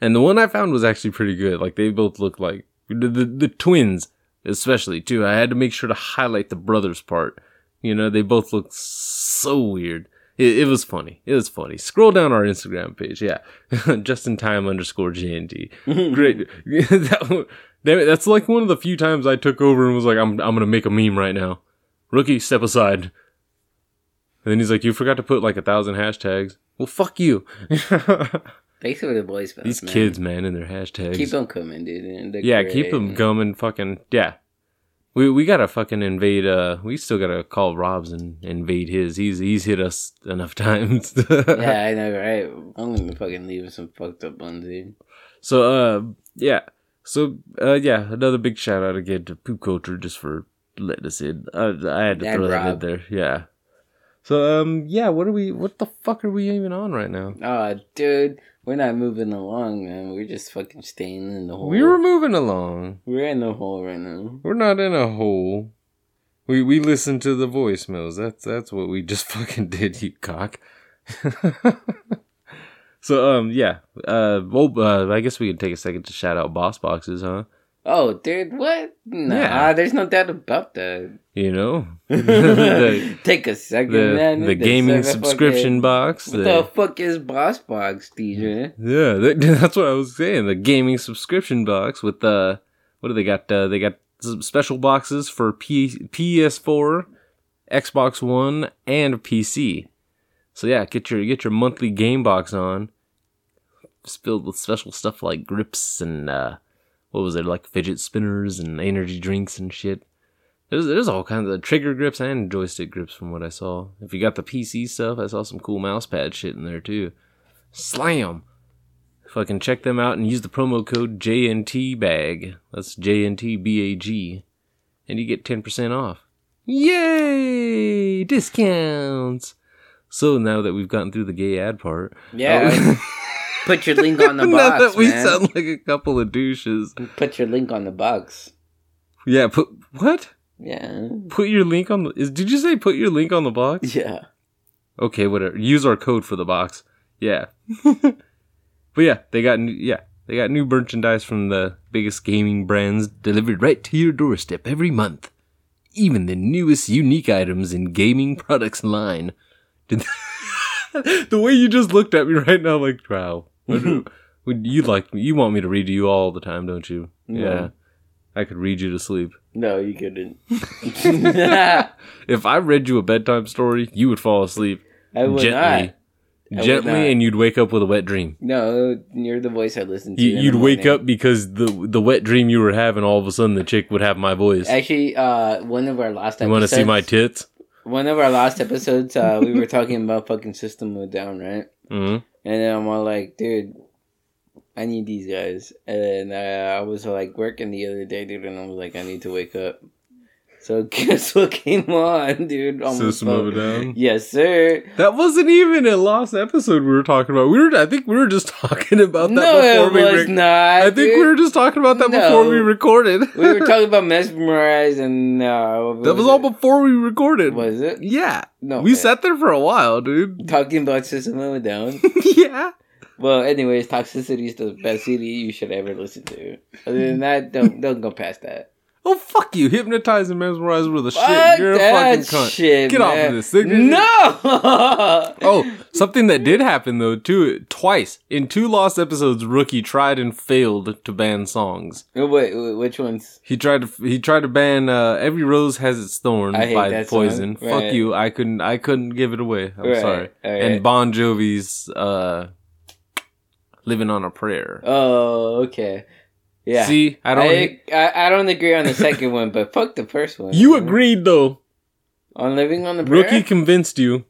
And the one I found was actually pretty good. Like they both look like the the, the twins, especially too. I had to make sure to highlight the brothers part. You know, they both look so weird. It, it was funny. It was funny. Scroll down our Instagram page. Yeah, just in time underscore JNT. Mm-hmm. Great. that, one- damn it, that's like one of the few times I took over and was like, I'm I'm gonna make a meme right now. Rookie, step aside. And then he's like, you forgot to put like a thousand hashtags. Well, fuck you. Thanks for the boys, stuff, These man. kids, man, and their hashtags. keep them coming, dude. yeah, keep great. them coming. Fucking yeah. We we gotta fucking invade. Uh, we still gotta call Rob's and invade his. He's he's hit us enough times. Yeah, I know, right? I'm gonna fucking leave some fucked up ones, dude. So uh yeah. So uh yeah, another big shout out again to Poop Culture just for letting us in. Uh, I had to throw that in there. Yeah. So um yeah, what are we what the fuck are we even on right now? Oh, dude, we're not moving along, man. We're just fucking staying in the hole. We were moving along. we're in the hole right now. We're not in a hole. We we listened to the voicemails. That's that's what we just fucking did, you cock. so um yeah. Uh well uh, I guess we can take a second to shout out boss boxes, huh? Oh, dude, what? Nah, Yeah. there's no doubt about that. You know? the, Take a second, the, man. the The gaming subscription fucking- box. What the- fuck is Boss Box, DJ? Yeah, that, that's what I was saying. The gaming subscription box with the what do they got? Uh, they got some special boxes for P- PS4, Xbox One, and PC. So yeah, get your get your monthly game box on. It's filled with special stuff like grips and uh, what was it like fidget spinners and energy drinks and shit. There's there's all kinds of trigger grips and joystick grips from what I saw. If you got the PC stuff, I saw some cool mouse pad shit in there too. Slam. Fucking check them out and use the promo code JNTBAG. That's JNTBAG. And you get 10% off. Yay! Discounts. So now that we've gotten through the gay ad part, Yeah. Uh, Put your link on the box, that we man. sound like a couple of douches. Put your link on the box. Yeah, put what? Yeah. Put your link on the. Is, did you say put your link on the box? Yeah. Okay, whatever. Use our code for the box. Yeah. but yeah, they got new, yeah they got new merchandise from the biggest gaming brands delivered right to your doorstep every month. Even the newest unique items in gaming products line. Did the way you just looked at me right now, like wow. Would you like you want me to read to you all the time, don't you? No. Yeah. I could read you to sleep. No, you couldn't. If I read you a bedtime story, you would fall asleep I would gently, not. I gently, and you'd wake up with a wet dream. No, you're the voice I listen to. You, you'd wake up because the the wet dream you were having, all of a sudden the chick would have my voice. Actually, uh, one of our last You episodes. want to see my tits? One of our last episodes, uh, we were talking about fucking System of Down, right? hmm And then I'm all like, dude, I need these guys. And uh, I was like working the other day, dude, and I was like, I need to wake up. So guess what came on, dude? System of a Down. Yes, sir. That wasn't even a lost episode we were talking about. We were, I think, we were just talking about that no, before it we. was rec- not. I think dude. we were just talking about that No. before we recorded. we were talking about mesmerize and uh, what that was all it? before we recorded. Was it? Yeah, No, we man. sat there for a while, dude. talking about System of a Down. yeah. Well, anyways, Toxicity is the best CD you should ever listen to. Other than that, don't don't go past that. Oh fuck you! Hypnotize and mesmerize with a shit. You're a fucking cunt. shit, Get off of this. Thing. No. Oh, something that did happen though too. Twice in two lost episodes, Rookie tried and failed to ban songs. Oh, wait, wait, which ones? He tried to he tried to ban uh, "Every Rose Has Its Thorn" by. Poison. Right. Fuck you! I couldn't I couldn't give it away. I'm Right, sorry. alright. And Bon Jovi's uh, "Living on a Prayer." Oh, okay. Yeah. See, I don't. I, I, I don't agree on the second one, but fuck the first one. you agreed though. on living on the prayer. Rookie convinced you.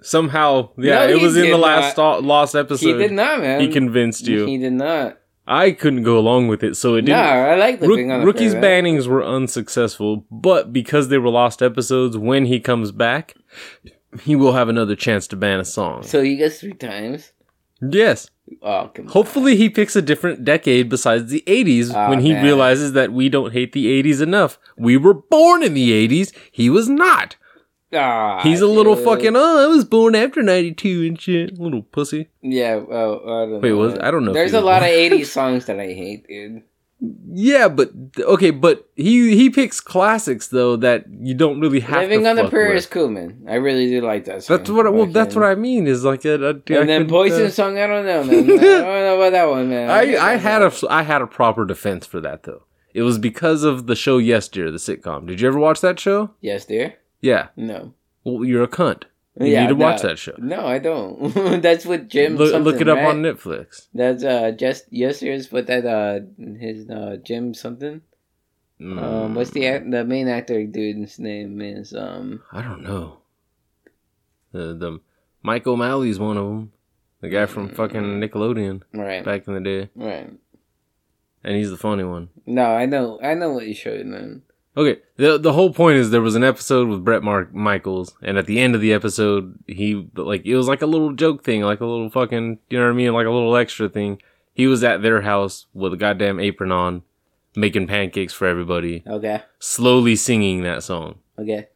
Somehow, yeah, No, it was in the last not. lost episode. he did not, man. He convinced you. He did not. I couldn't go along with it, so it didn't. No, I like Rook- living on the Rookie's prayer. bannings were unsuccessful, but because they were lost episodes, when he comes back, he will have another chance to ban a song. So he gets three times. Yes. Oh. Hopefully, he picks a different decade besides the 80s Aw, when he man. realizes that we don't hate the 80s enough. We were born in the 80s. He was not. Ah, He's a little dude. fucking, oh, I was born after 92 and shit. Little pussy. Yeah, well, I don't Wait, know. was- I don't know There's a lot of 80s songs that I hate, dude. Yeah, but okay, but he he picks classics though that you don't really have Living on the Prayer with. is cool, man. I really do like that song. That's what. I, well, that's what I mean. Is like a, a, I And then could, Poison uh, song, I don't know, man. I don't know about that one, man. I I had a I had a proper defense for that though. It was because of the show Yes Dear, the sitcom. Did you ever watch that show? Yes, dear. Yeah. No. Well, you're a cunt. You Yeah, need to watch that show. No, I don't. that's what Jim. Look, look it up right? on Netflix. That's uh just yes, dear's but that uh his uh Jim something. Um, what's the act- the main actor dude's name is um I don't know. The the Mike O'Malley's one of them. The guy from fucking Nickelodeon right back in the day, right. and he's the funny one. No, I know I know what you showed man. Okay, the the whole point is there was an episode with Brett Mark Michaels, and at the end of the episode, he like it was like a little joke thing, like a little fucking, you know what I mean, like a little extra thing. He was at their house with a goddamn apron on, making pancakes for everybody, Okay, slowly singing that song. okay,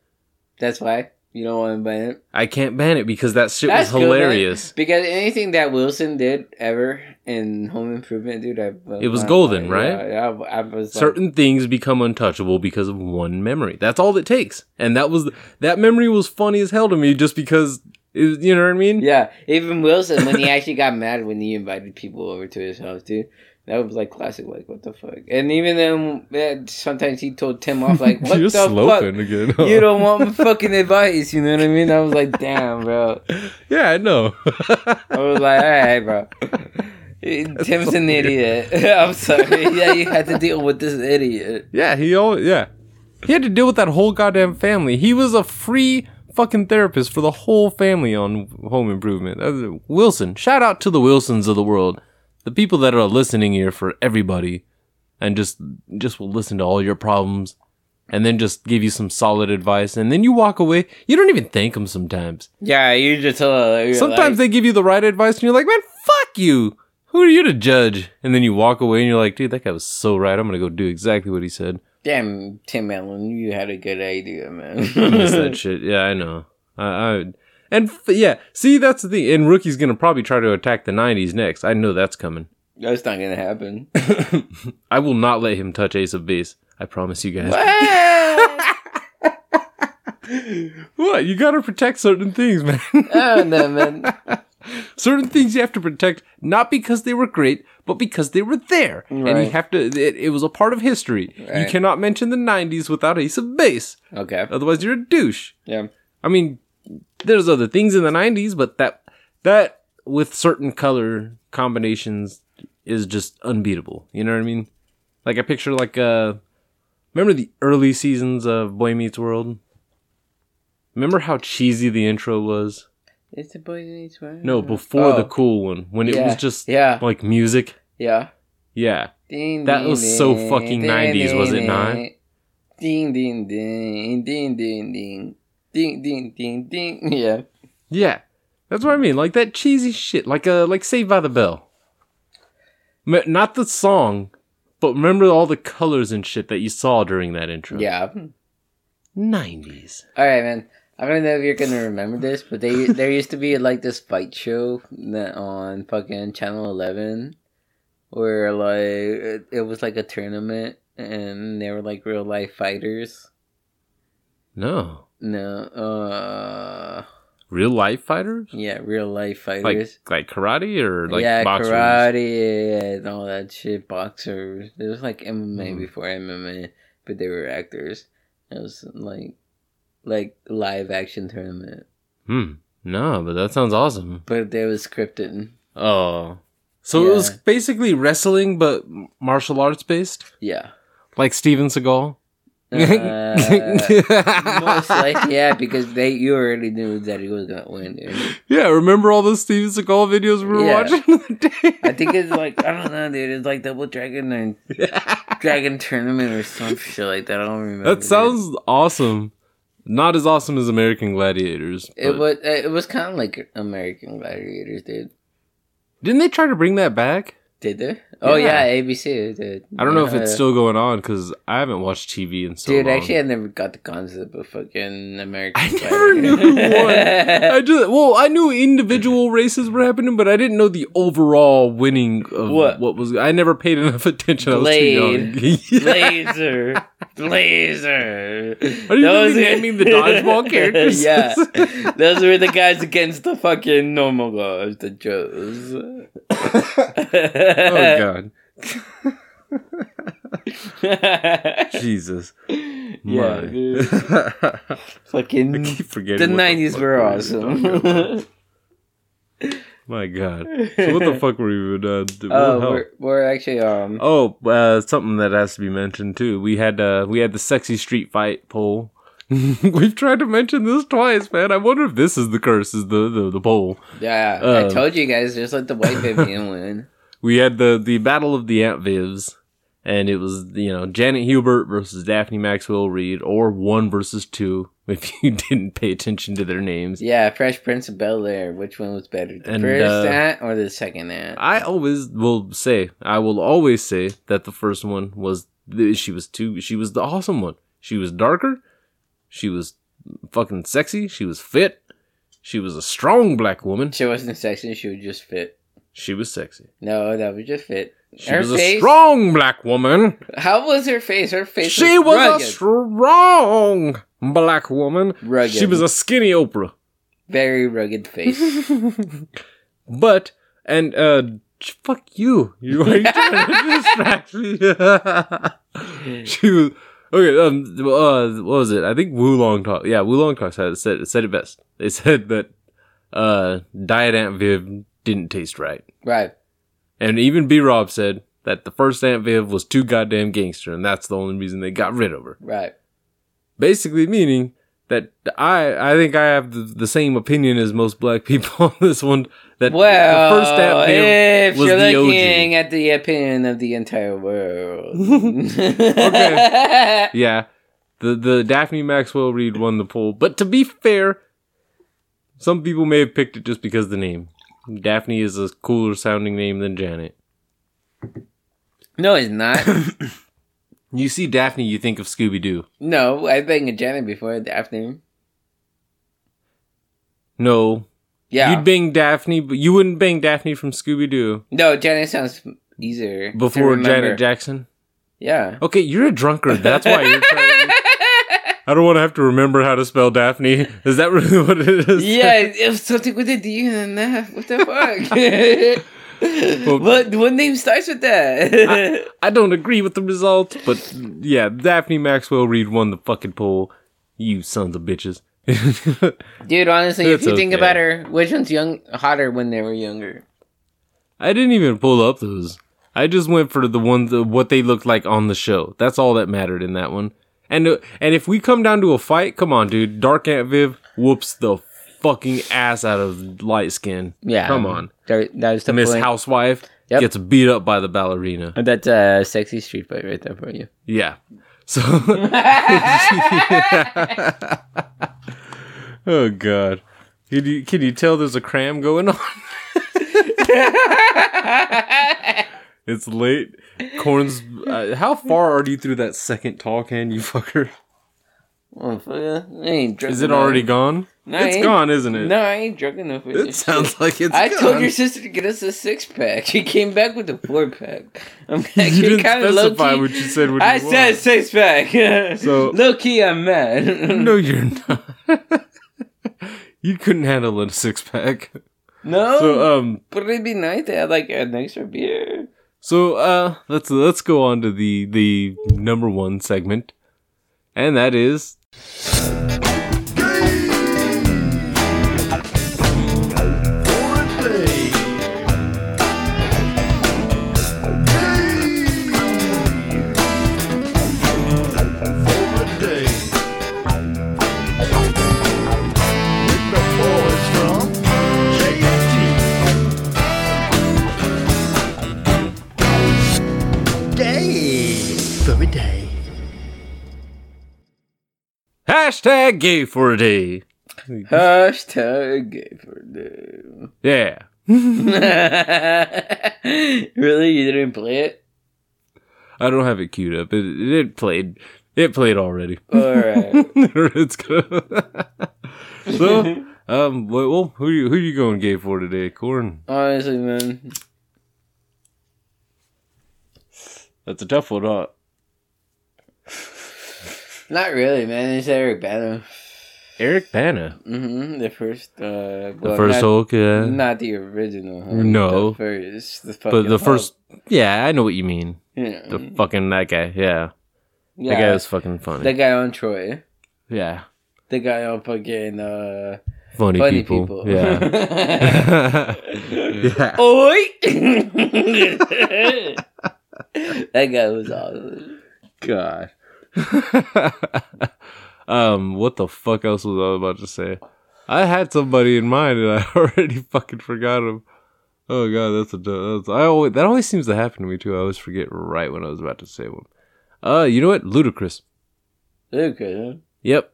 that's why you don't want to ban it. I can't ban it because that shit That's was man. hilarious. Because anything that Wilson did ever in Home Improvement, dude, I It was golden, right? Yeah, I, I was like, Certain things become untouchable because of one memory. That's all it takes, and that was that memory was funny as hell to me just because. It, was- you know what I mean? Yeah, even Wilson when he actually got mad when he invited people over to his house, dude. That was like classic, like what the fuck. And even then, eh, sometimes he told Tim off, like, "What the fuck? again. huh? You don't want my fucking advice." You know what I mean? I was like, "Damn, bro." Yeah, I know. I was like, "All right, bro." Tim's an idiot. I'm sorry. Yeah, you had to deal with this idiot. yeah, he always yeah. He had to deal with that whole goddamn family. He was a free fucking therapist for the whole family on Home Improvement. Uh, Wilson, shout out to the Wilsons of the world, the people that are listening here for everybody, and just just will listen to all your problems, and then just give you some solid advice, and then you walk away. You don't even thank them sometimes. Yeah, you just uh, Sometimes like, they give you the right advice, and you're like, man, fuck you. Who are you to judge? And then you walk away, and you're like, dude, that guy was so right. I'm gonna go do exactly what he said. damn Tim Allen, you had a good idea, man. I miss that shit. Yeah, I know. I, I and f- yeah, see that's the thing. And rookie's gonna probably try to attack the '90s next. I know that's coming. That's not gonna happen. I will not let him touch Ace of Base. I promise you guys. What? You gotta protect certain things, man. oh no, man. certain things you have to protect, not because they were great, but because they were there, and you have to. It, it was a part of history. You cannot mention the '90s without Ace of Base. Okay. Otherwise, you're a douche. Yeah. I mean, there's other things in the '90s, but that that with certain color combinations is just unbeatable. You know what I mean? Like I picture like uh, remember the early seasons of Boy Meets World? Remember how cheesy the intro was? It's a boy Meets World. No, before the Oh. cool one when it was just yeah. like music. Yeah. Yeah, Ding, That ding, was so fucking ding, 90s, was it not? Ding ding ding ding ding ding ding ding ding ding. Yeah. yeah, that's what I mean. Like that cheesy shit, like uh, like Saved by the Bell. Not the song, but remember all the colors and shit that you saw during that intro. Yeah. nineties. All right, man. I don't know if you're gonna remember this, but they there used to be like this fight show on fucking Channel Eleven, where like it, it was like a tournament and they were like real life fighters. No, No, uh, real life fighters, yeah, real life fighters. like karate or like yeah, boxers. karate and all that shit. Boxers. It was like MMA Mhm. before MMA, but they were actors. It was like like live action tournament, Hmm. No, but that sounds awesome. but they was scripted. Oh, so it was basically wrestling, but martial arts based, Yeah. like Steven Seagal. Uh, most likely, yeah, because they you already knew that he was gonna win. Dude. Yeah, remember all those Steven Seagal videos we were Yeah. watching? I think it's like I don't know, dude. It's like Double Dragon and Dragon Tournament or some shit like that. I don't remember. that dude. sounds awesome. Not as awesome as American Gladiators. It was it was kind of like American Gladiators, dude. Didn't they try to bring that back? Did they? Oh yeah. ABC did. I don't know if it's still going on because I haven't watched TV in so Dude, long. actually, I never got the concept of fucking American. I never knew one. I just well, I knew individual races were happening, but I didn't know the overall winning of What? what, was. I never paid enough attention. I was too young. Laser, laser. Are you really naming the dodgeball characters? yeah, those were the guys against the fucking normal guys, the Joes. oh god, Jesus. Yeah, dude. I fucking keep forgetting. the nineties were we talking about. awesome. My god. So what the fuck were we even uh, Oh, hell? we're, we're actually um. Oh, uh, something that has to be mentioned too. We had uh, we had the sexy street fight poll. We've tried to mention this twice, man. I wonder if this is the curse, is the the, the poll. Yeah, I Uh, told you guys, just let the white Vivian win. We had the the battle of the Aunt Vivs, and it was you know Janet Hubert versus Daphne Maxwell Reid, or one versus two if you didn't pay attention to their names. Yeah, Fresh Prince of Bel Air. Which one was better, the And, first uh, aunt or the second aunt? I always will say, I will always say that the first one was the, she was too she was the awesome one. She was darker, she was fucking sexy, she was fit, she was a strong black woman. She wasn't sexy. She was just fit. She was sexy. No, that was just fit. She her was face. a strong black woman. How was her face? Her face. She was, was a strong black woman. Rugged. She was a skinny Oprah. very rugged face. But and uh fuck you. You are trying to distract me. she was okay, um uh what was it? I think Wulong Talk yeah, Wulong Talk said said said it best. They said that uh Diet Aunt Viv didn't taste right. right. And even B Rob said that the first Aunt Viv was too goddamn gangster and that's the only reason they got rid of her. Right. basically meaning that I I think I have the, the same opinion as most black people on this one. That Well, the first Daphne if was you're the looking OG. at the opinion of the entire world, Okay. Yeah, the the Daphne Maxwell Reid won the poll. But to be fair, some people may have picked it just because of the name. Daphne is a cooler sounding name than Janet. no, it's not. You see Daphne, you think of Scooby Doo. No, I think of Janet before Daphne. No, Yeah, you'd bang Daphne, but you wouldn't bang Daphne from Scooby Doo no, Janet sounds easier before remember. Janet Jackson. Yeah. Okay, you're a drunkard. That's why you're trying. I don't want to have to remember how to spell Daphne. Is that really what it is? Yeah, it was something with a D and an F. What the fuck? what what name starts with that? I don't agree with the result, but yeah, Daphne Maxwell Reid won the fucking poll. You sons of bitches. Dude, honestly, if It's you think about her, which one's young hotter when they were younger? I didn't even pull up those. I just went for the ones what they looked like on the show. That's all that mattered in that one. And uh, and if we come down to a fight, come on, dude. Dark Aunt Viv whoops the fucking ass out of light skin. Yeah, come on. That, that was the Miss point. Housewife Yep. gets beat up by the ballerina. And that's a sexy street fight right there for you. Yeah. So. oh God. Can you can you tell there's a cram going on? it's late. Corn's. Uh, how far are you through that second tall can, you fucker? Oh, fuck yeah. I ain't drunk Is it enough. already gone? No, it's gone, isn't it? No, I ain't drunk enough. It sounds shit. like it's I gone. told your sister to get us a six pack. She came back with a four pack. I'm you didn't specify what you said. When I you said want. six pack. So- low key, I'm mad. No, you're not. you couldn't handle a six pack. no. So um, but it'd be nice to have like an extra beer. So uh let's let's go on to the the number one segment. And that is hashtag gay for a day. Hashtag gay for day. Yeah. really? You didn't play it? I don't have it queued up. It it played. It played already. Alright. it's good. so um well, well who you who you going gay for today, Corn? Honestly, man. That's a tough one, huh? Not really, man. It's Eric Bana. Eric Bana. Mm-hmm. The first, uh, The first not, Hulk, yeah. not the original. Hulk, No. the first, the but the Hulk. first yeah, I know what you mean. yeah, The fucking that guy, yeah. yeah, That guy was fucking funny. the guy on Troy, yeah. the guy on fucking uh, Funny, funny people. people. Yeah. yeah. Oi! that guy was awesome. God. um, what the fuck else was I about to say? I had somebody in mind and I already fucking forgot him. Oh god, that's a that's, I always that always seems to happen to me too. I always forget right when I was about to say one. Uh, you know what? Ludacris. Okay. Yep.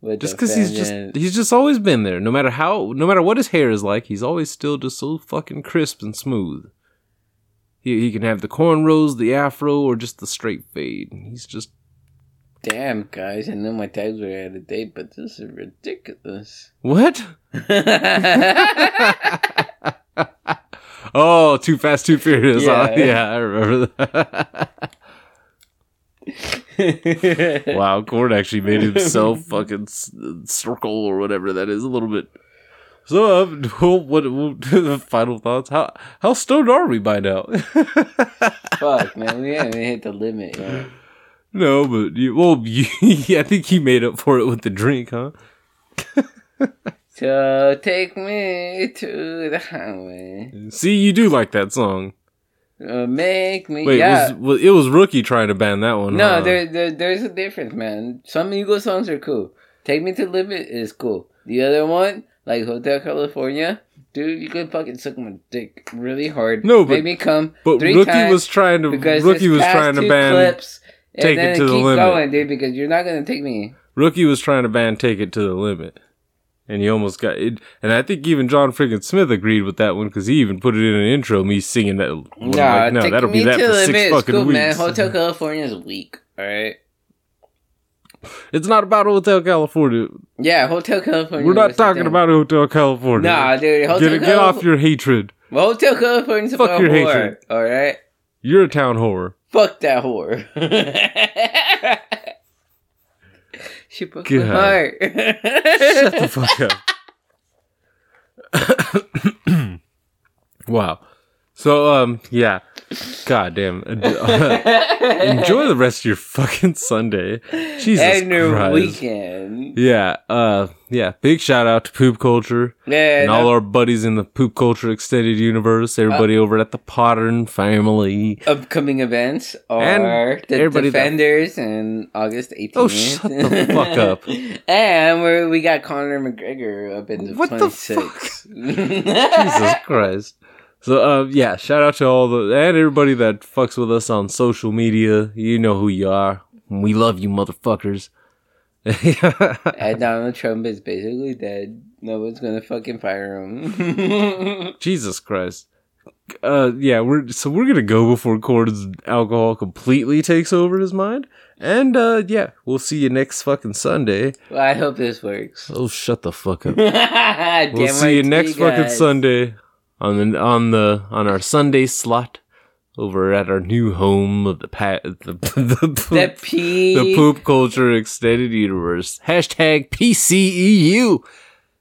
With Just because he's just he's just always been there. No matter how, no matter what his hair is like, he's always still just so fucking crisp and smooth. He he can have the cornrows, the afro, or just the straight fade. He's just Damn, guys, I know my tags were out of date, but this is ridiculous. what? oh, too fast, too furious. huh? Yeah. yeah I remember that. wow, Gord actually made himself fucking circle or whatever that is a little bit. So, um, what, what final thoughts? How how stoned are we by now? Fuck, man, we haven't hit the limit yet. No, but you, well, you, I think you made up for it with the drink, huh? So take me to the highway. See, you do like that song. Uh, make me. Wait, yeah. was, it was rookie trying to ban that one? no, huh? there, there, there's a difference, man. Some Eagle songs are cool. Take Me to Limit is cool. The other one, like Hotel California, dude, you could fucking suck my dick really hard. No, but- make me come. But rookie was trying to because rookie was trying to ban clips, Take It to the keep Limit. going, dude, because you're not gonna take me. rookie was trying to ban take it to the limit, and he almost got it. And I think even John friggin' Smith agreed with that one because he even put it in an intro. Me singing that. Nah, like, no, that'll be that to for six fucking cool, weeks. man. Hotel California is weak. All right. It's not about Hotel California. Yeah, Hotel California. We're not talking about Hotel California. Nah, dude. Hotel get, get off your hatred. Hotel California's Fuck about your whore. hatred. All right. You're a town whore. Fuck that whore. she broke my heart. Shut the fuck up. wow. So um yeah. God damn. Enjoy the rest of your fucking Sunday. Jesus and your Christ. weekend. Yeah, uh yeah, big shout out to Poop Culture Yeah, and all our buddies in the Poop Culture extended universe, everybody Uh, over at the Pottern family. upcoming events are And the everybody that- Defenders in August 18th. Oh, shut the fuck up. and we we got Conor McGregor up in the What the 26. Jesus Christ. So uh yeah, shout out to all the and everybody that fucks with us on social media. You know who you are. We love you motherfuckers. and Donald Trump is basically dead. No one's gonna fucking fire him. Jesus Christ. Uh yeah, we're so we're gonna go before Cord's alcohol completely takes over his mind. And uh yeah, we'll see you next fucking Sunday. well, I hope this works. Oh shut the fuck up. We'll see you next to fucking. Sunday on the on the on our Sunday slot over at our new home of the pa- the the, poop, The the poop culture extended universe. Hashtag PCEU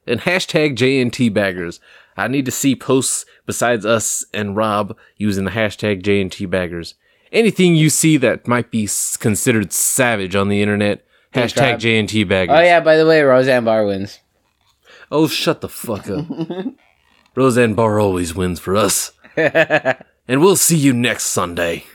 and hashtag JNT baggers. I need to see posts besides us and Rob using the hashtag JNT baggers. Anything you see that might be considered savage on the internet, hashtag. JNT baggers. Oh yeah, by the way, Roseanne Barr wins. Oh, shut the fuck up. Roseanne Barr always wins for us. and we'll see you next Sunday.